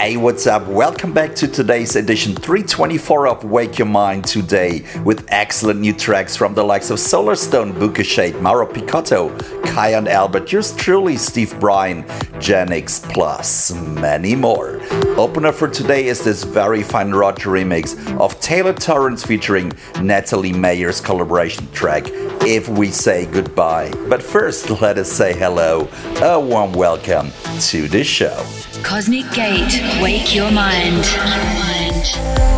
Hey, what's up? Welcome back to today's edition 324 of Wake Your Mind today with excellent new tracks from the likes of Solarstone, Booka Shade, Mauro Picotto, Kyau and Albert, yours truly, Steve Brian, Genix Plus, many more. Opener for today is this very fine Roger remix of Taylor Torrence featuring Natalie Mayer's collaboration track, If We Say Goodbye. But first, let us say hello, a warm welcome to the show. Cosmic Gate, wake your mind.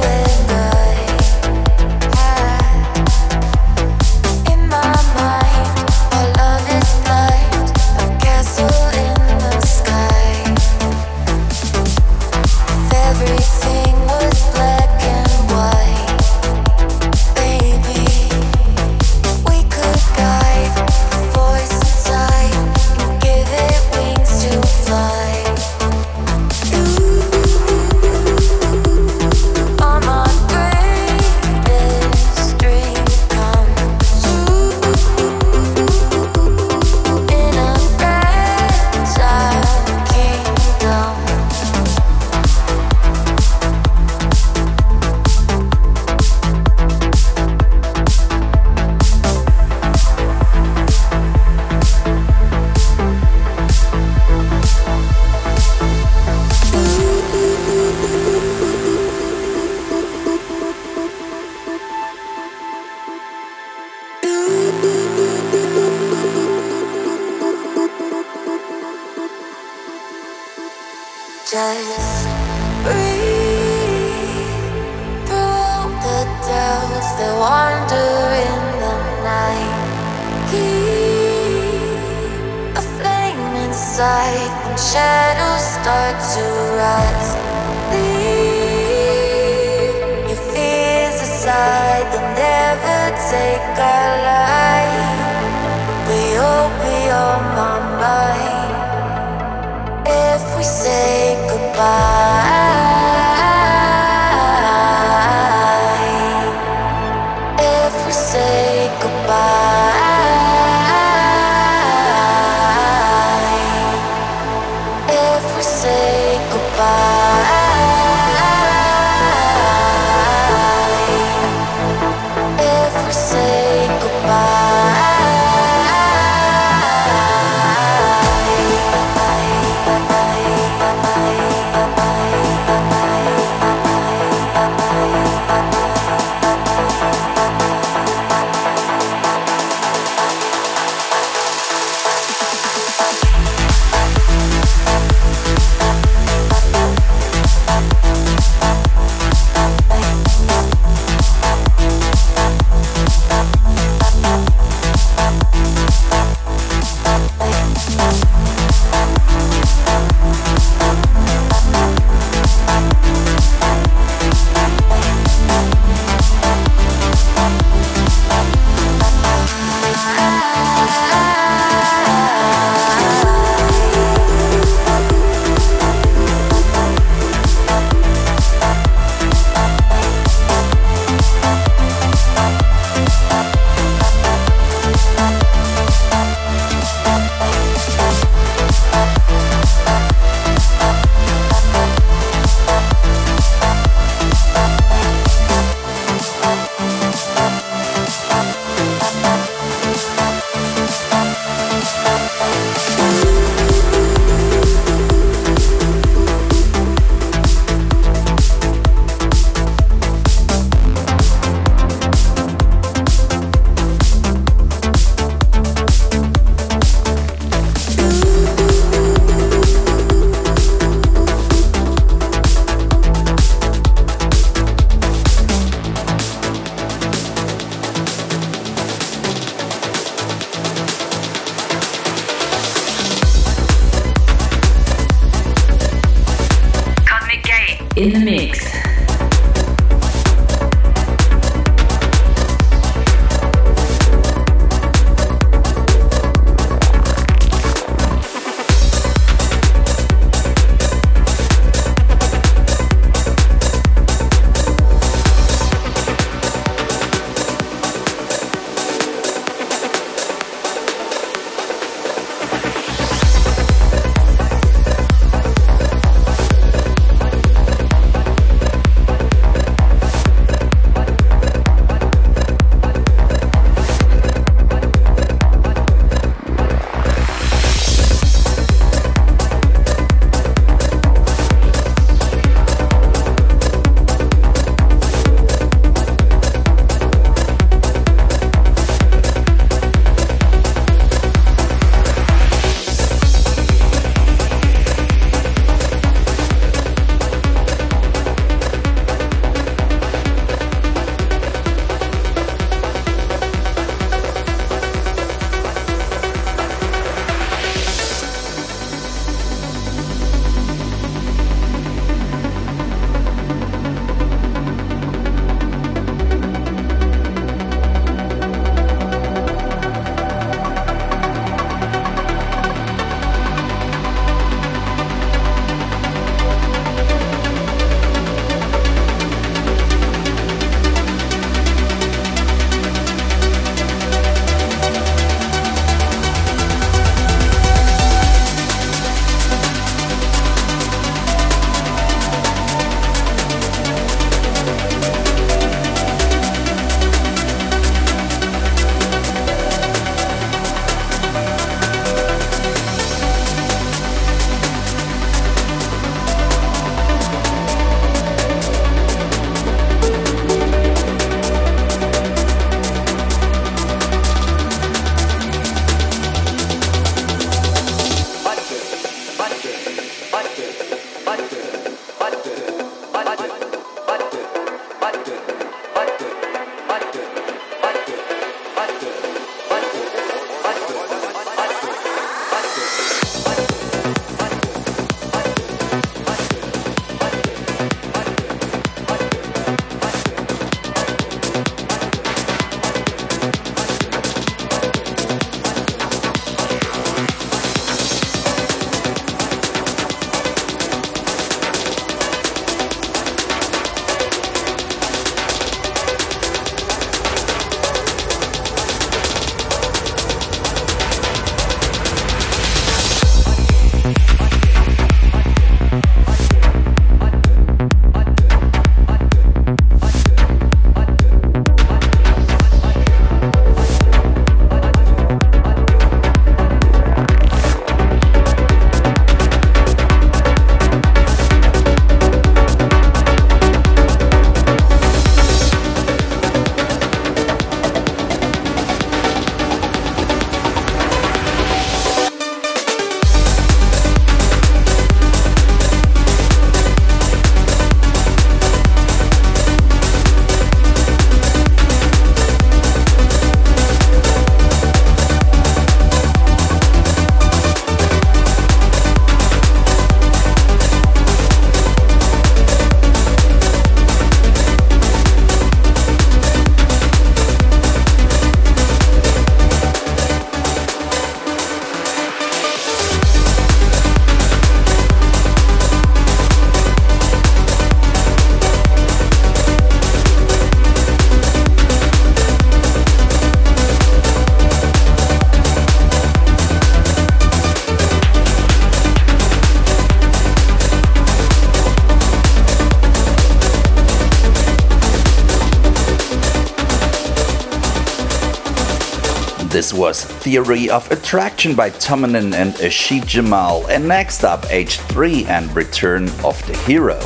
This was Theory of Attraction by Tomanin and Ashid Jamal. And next up, H3 and Return of the Hero.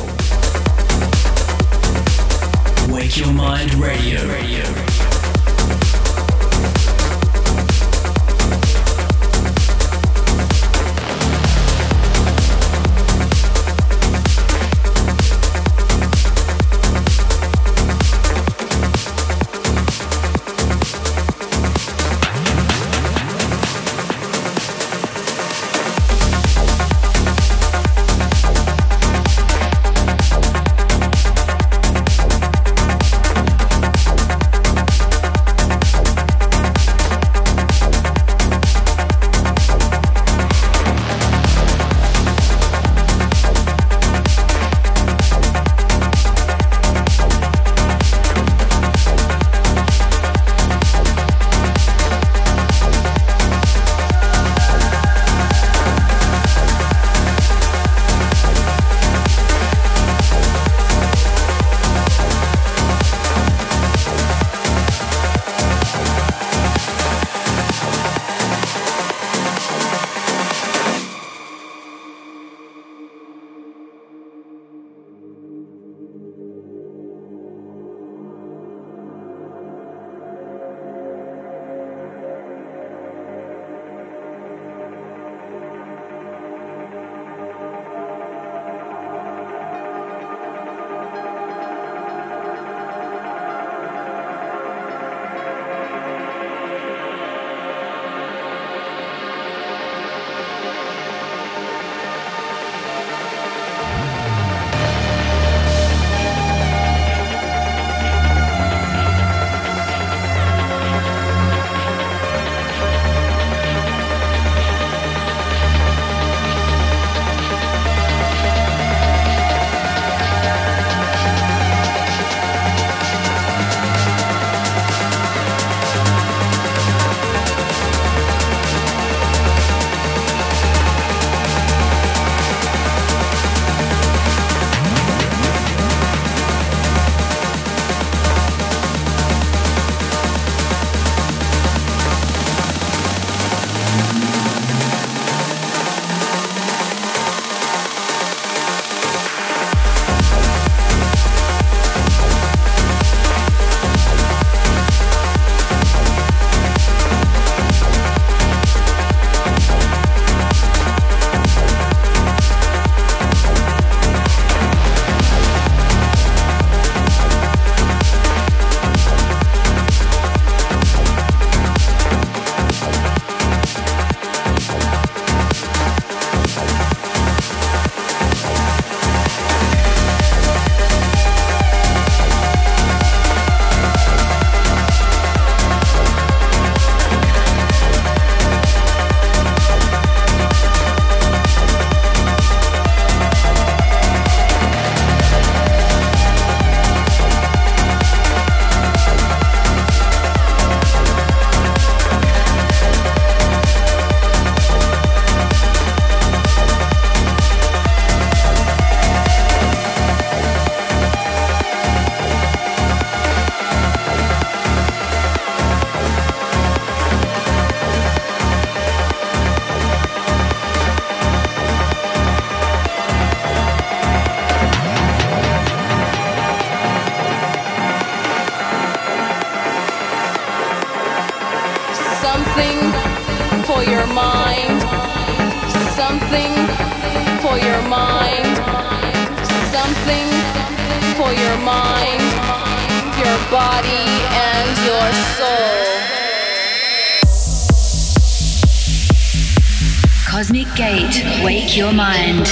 Wake Your Mind Radio. Body, and your soul. Cosmic Gate, wake your mind.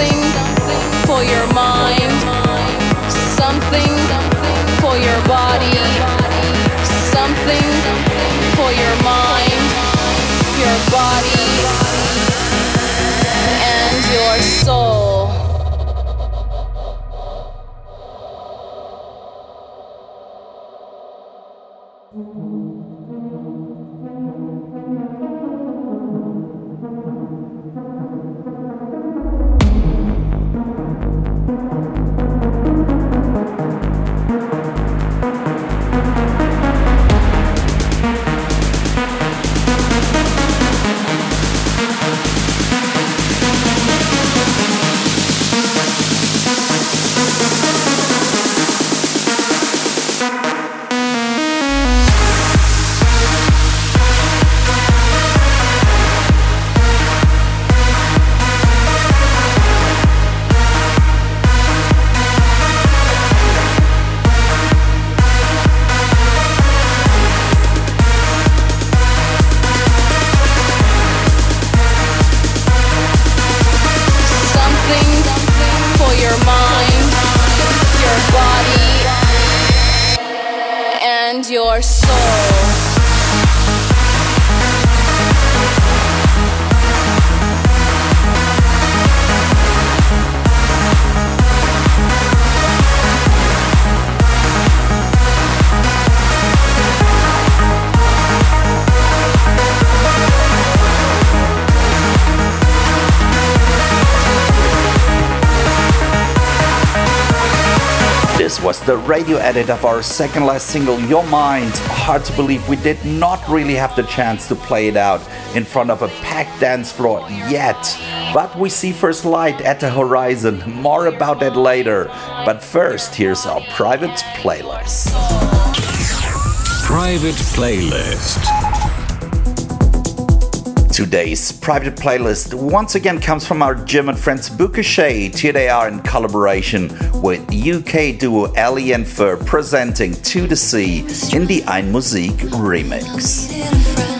Something for your mind. Something for your body. Something for your mind, your body This was the radio edit of our second last single, Your Mind. Hard to believe we did not really have the chance to play it out in front of a packed dance floor yet. But we see first light at the horizon. More about that later. But first, here's our private playlist. Private playlist. Today's private playlist once again comes from our German friends Shade. Here they are in collaboration with UK duo Ellie and Fur presenting To the Sea in the Einmusik remix.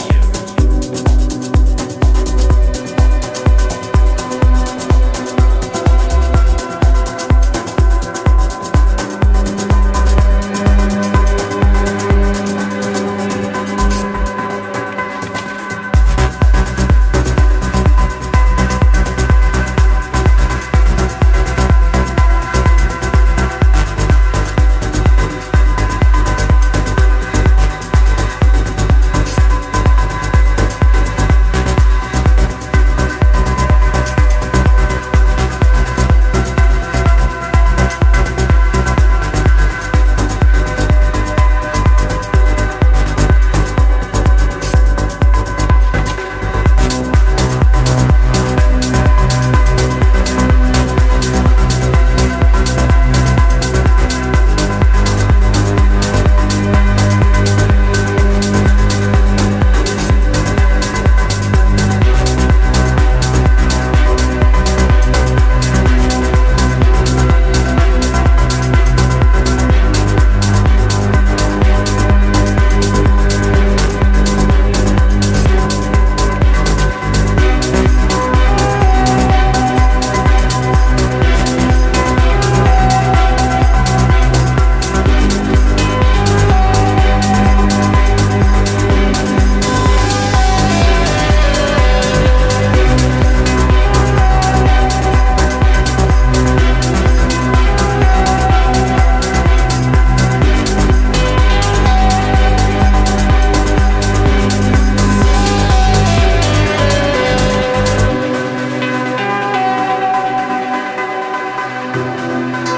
Música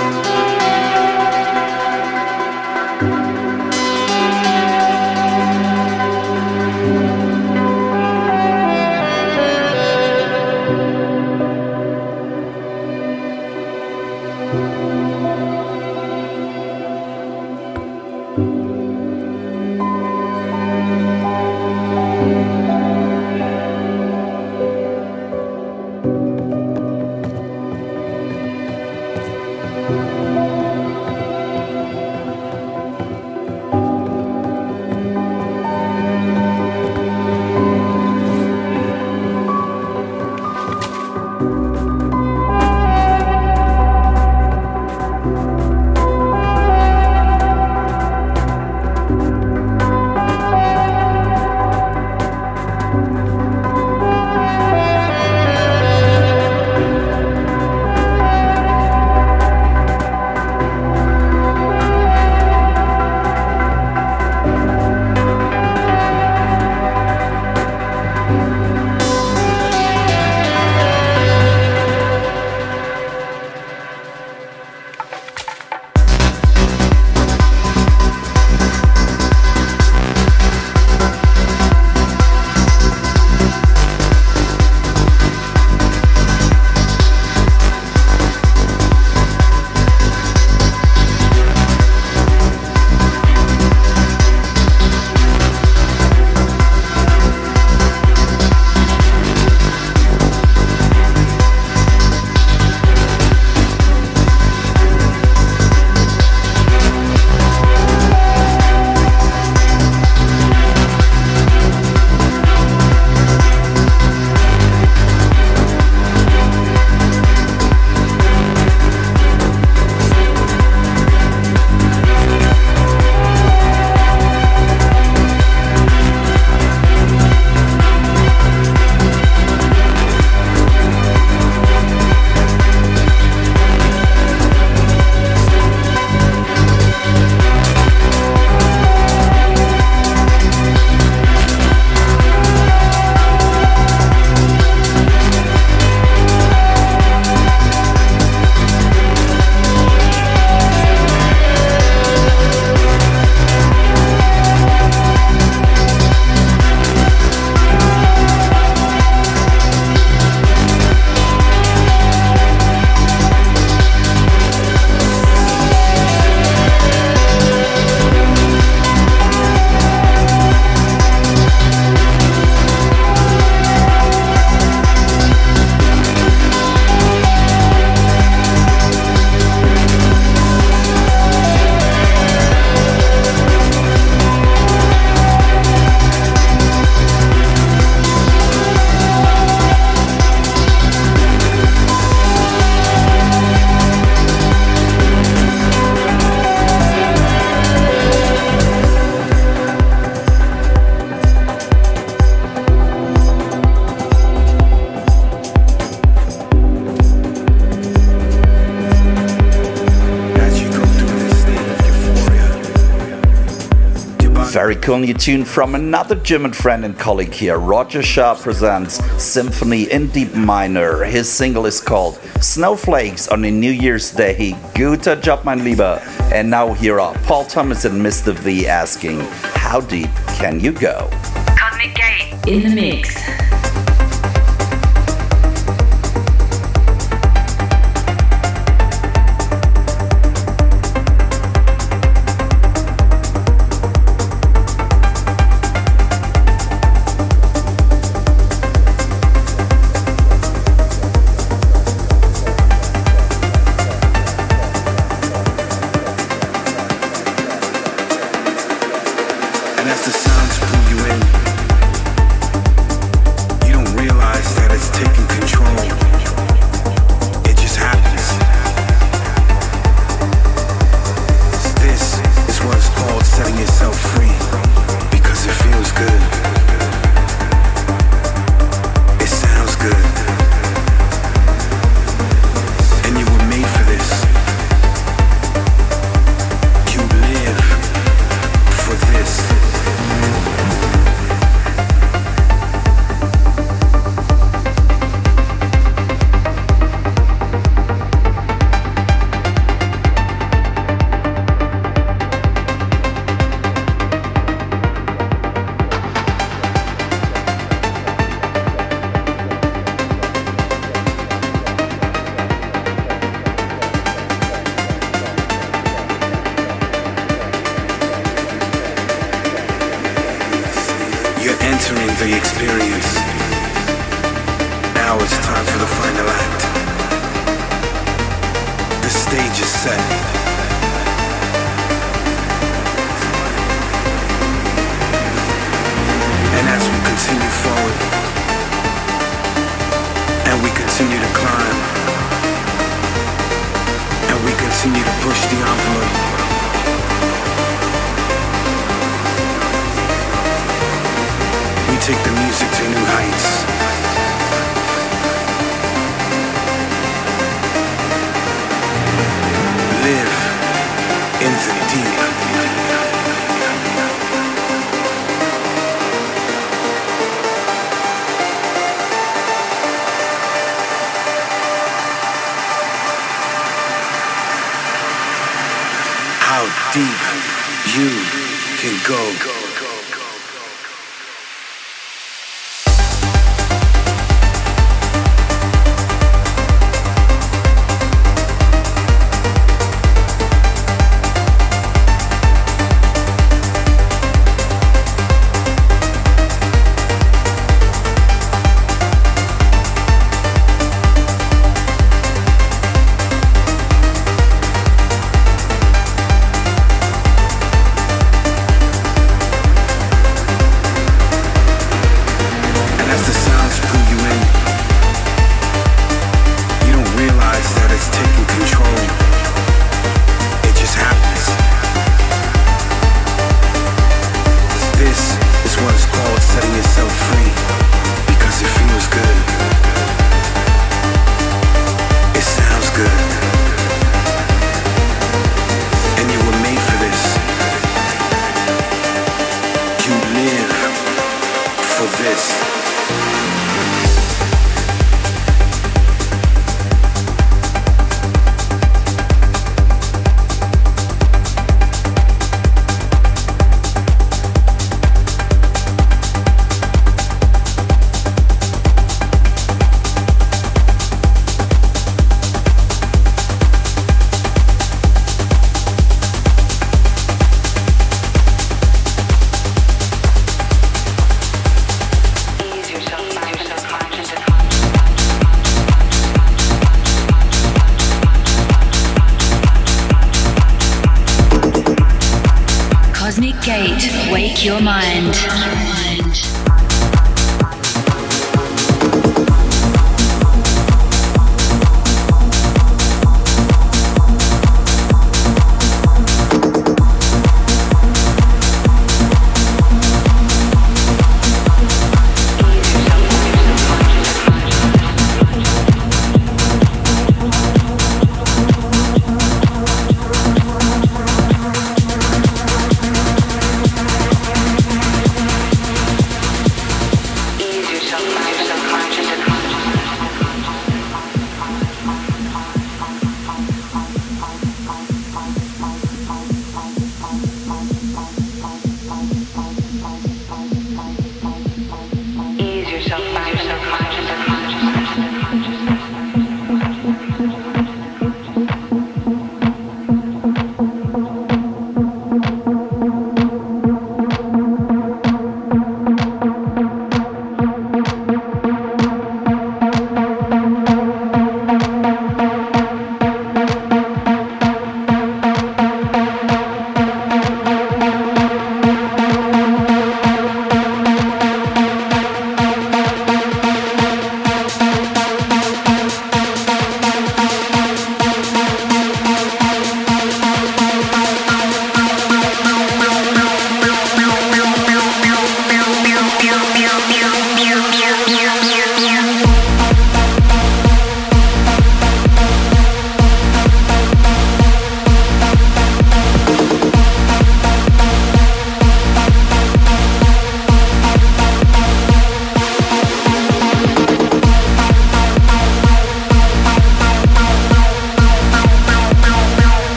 killing you tune from another German friend and colleague here. Roger Shah presents Symphony in D minor. His single is called Snowflakes on a New Year's Day. Guter Job, mein Lieber. And now here are Paul Thomas and Mr. V asking, How deep can you go? Cosmic Gate in the mix.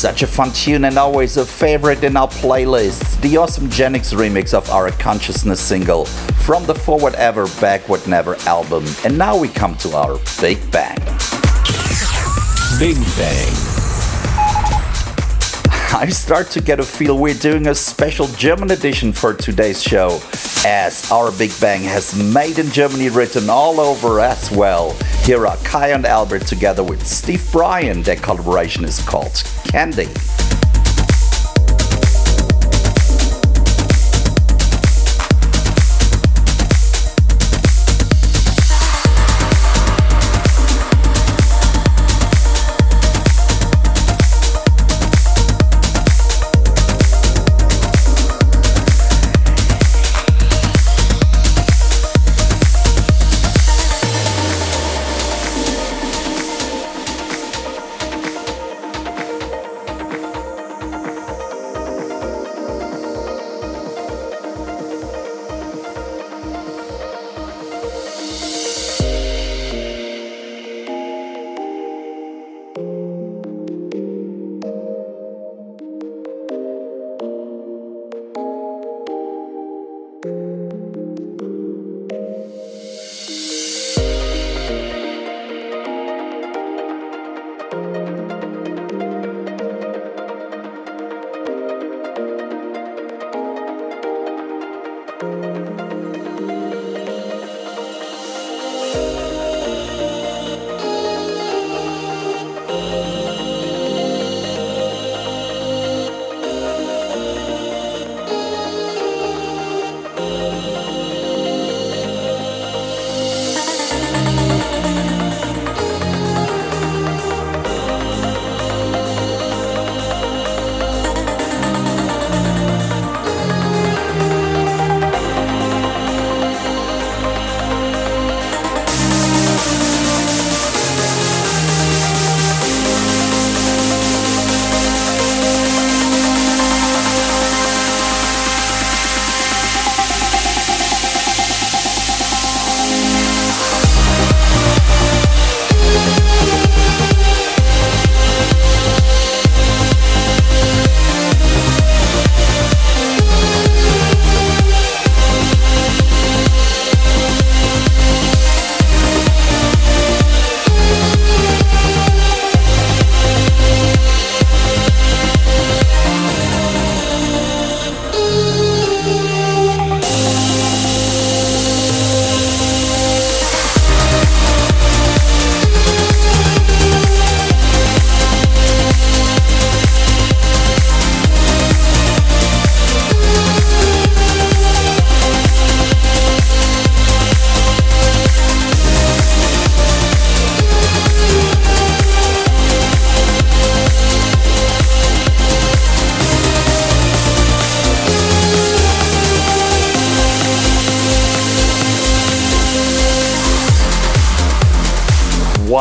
Such a fun tune and always a favorite in our playlists. The awesome Genix remix of our Consciousness single from the Forward Ever, Backward Never album. And now we come to our Big Bang. Big Bang. I start to get a feel we're doing a special German edition for today's show, as our Big Bang has Made in Germany written all over as well. Here are Kyau and Albert together with Steve Brian. Their collaboration is called Candy.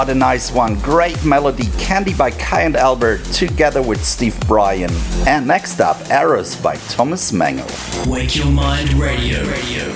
A nice one. Great melody. Candy by Kyau and Albert together with Steve Brian. And next up, Eros by Thomas Mangel. Wake Your Mind Radio. Radio.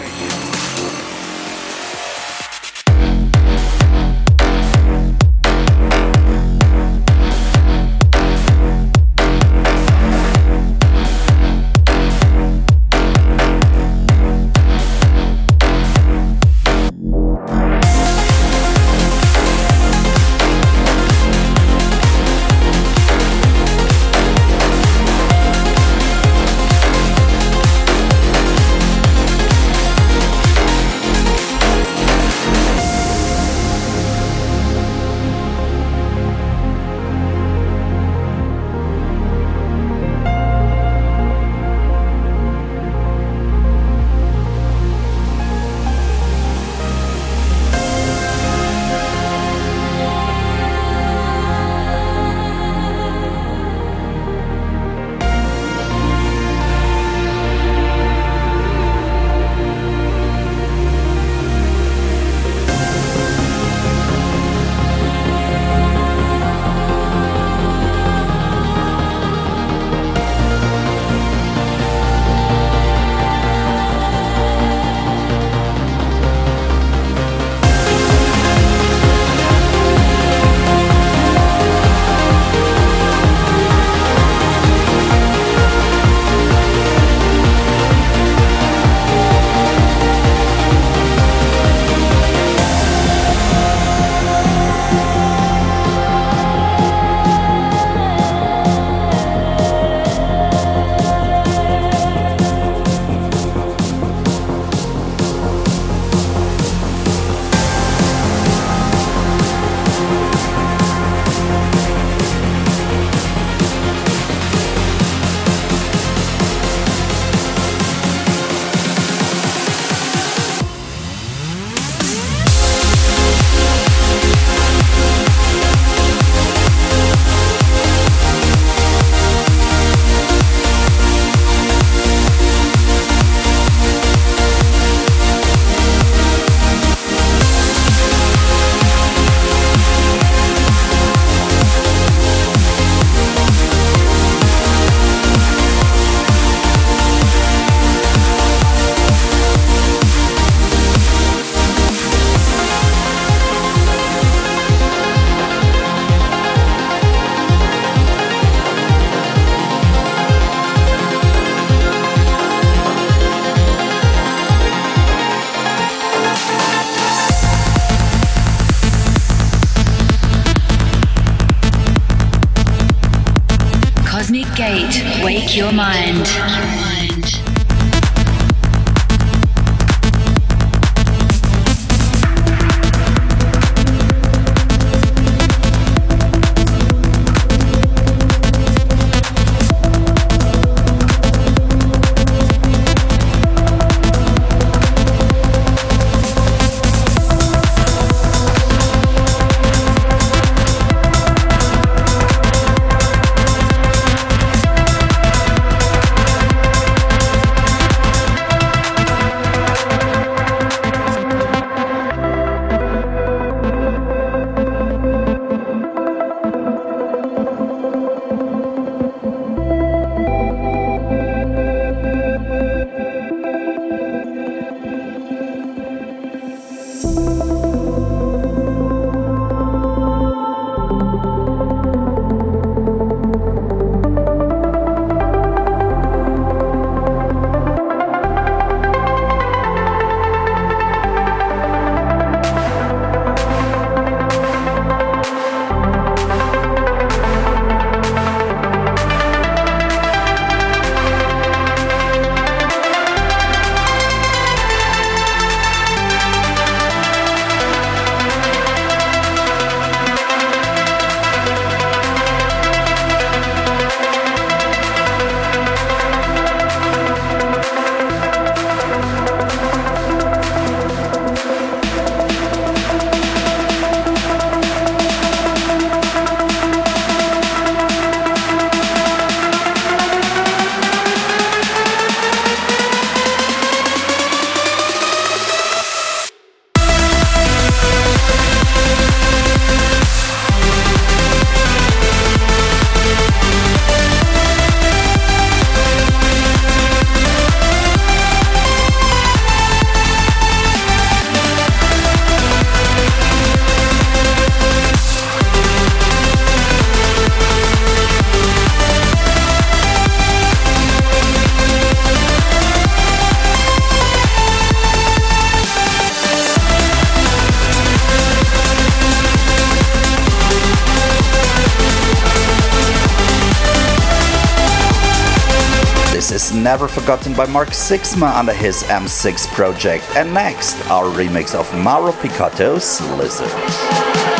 Forgotten by Mark Sixma under his M6 project. And next, our remix of Mauro Picotto's Lizard.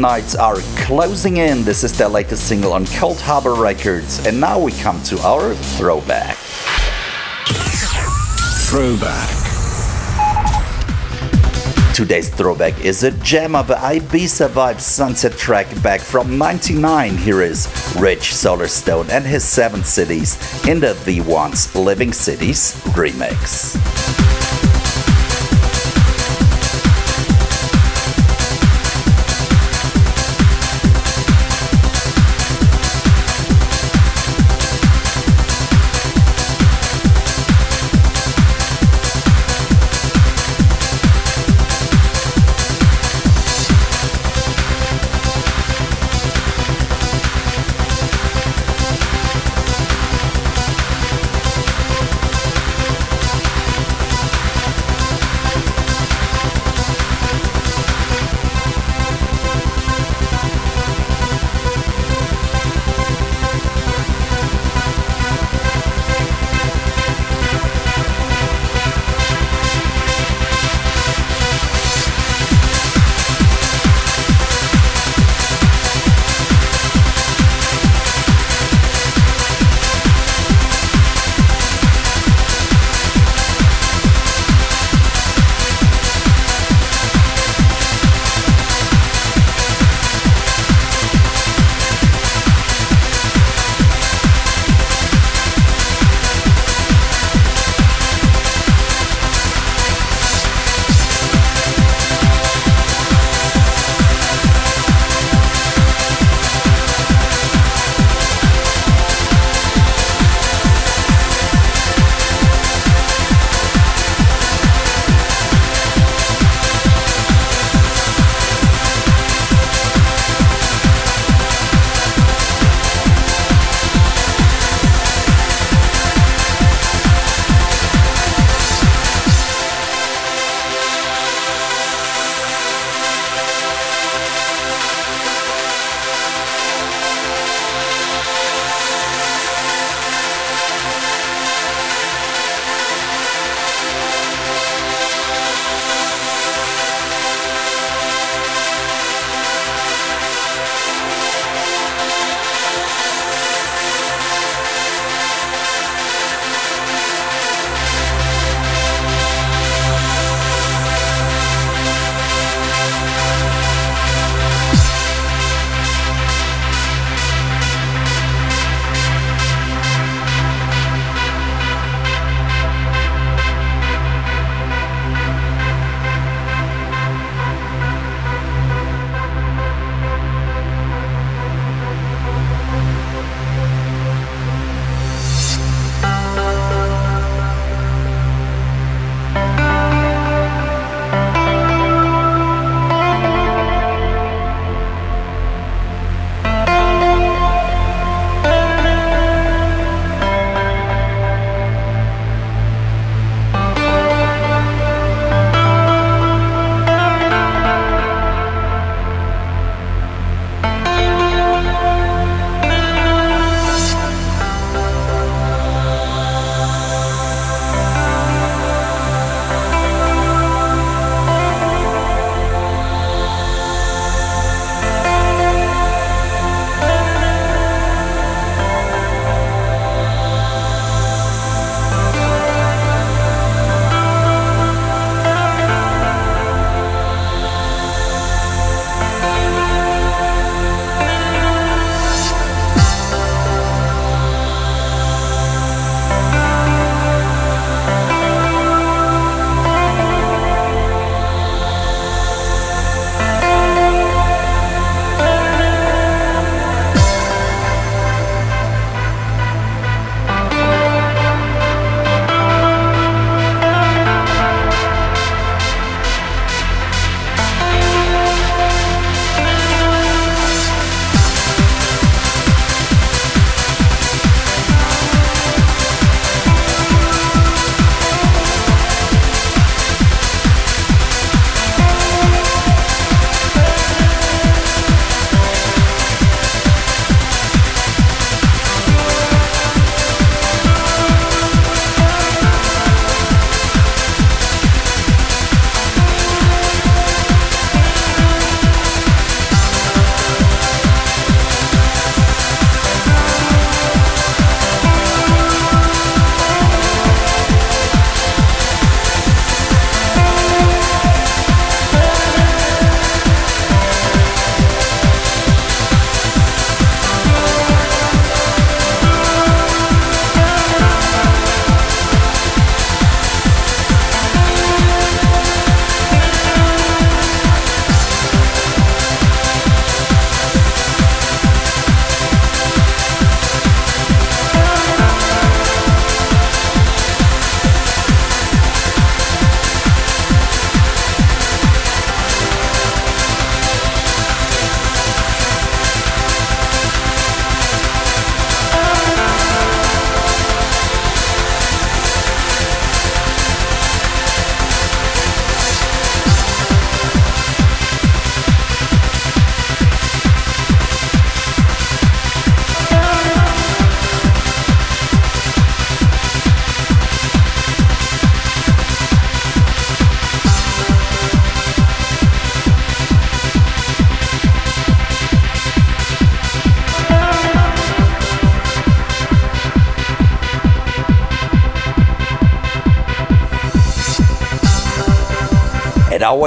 Knights are closing in. This is their latest single on Coldharbour Records. And now we come to our throwback. Throwback. Today's throwback is a gem of Ibiza Vibe sunset track back from 99. Here is Rich Solarstone and his Seven Cities in the The Once Living Cities remix.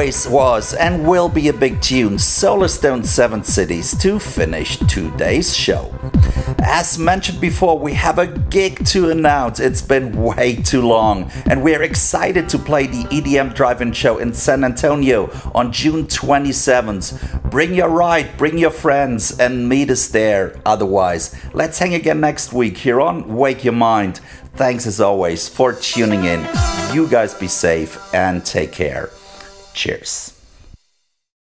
Always was and will be a big tune, Solarstone 7 Cities, to finish today's show. As mentioned before, we have a gig to announce. It's been way too long, and we're excited to play the EDM Drive In Show in San Antonio on June 27th. Bring your ride, bring your friends, and meet us there. Otherwise, let's hang again next week here on Wake Your Mind. Thanks as always for tuning in. You guys be safe and take care. Cheers.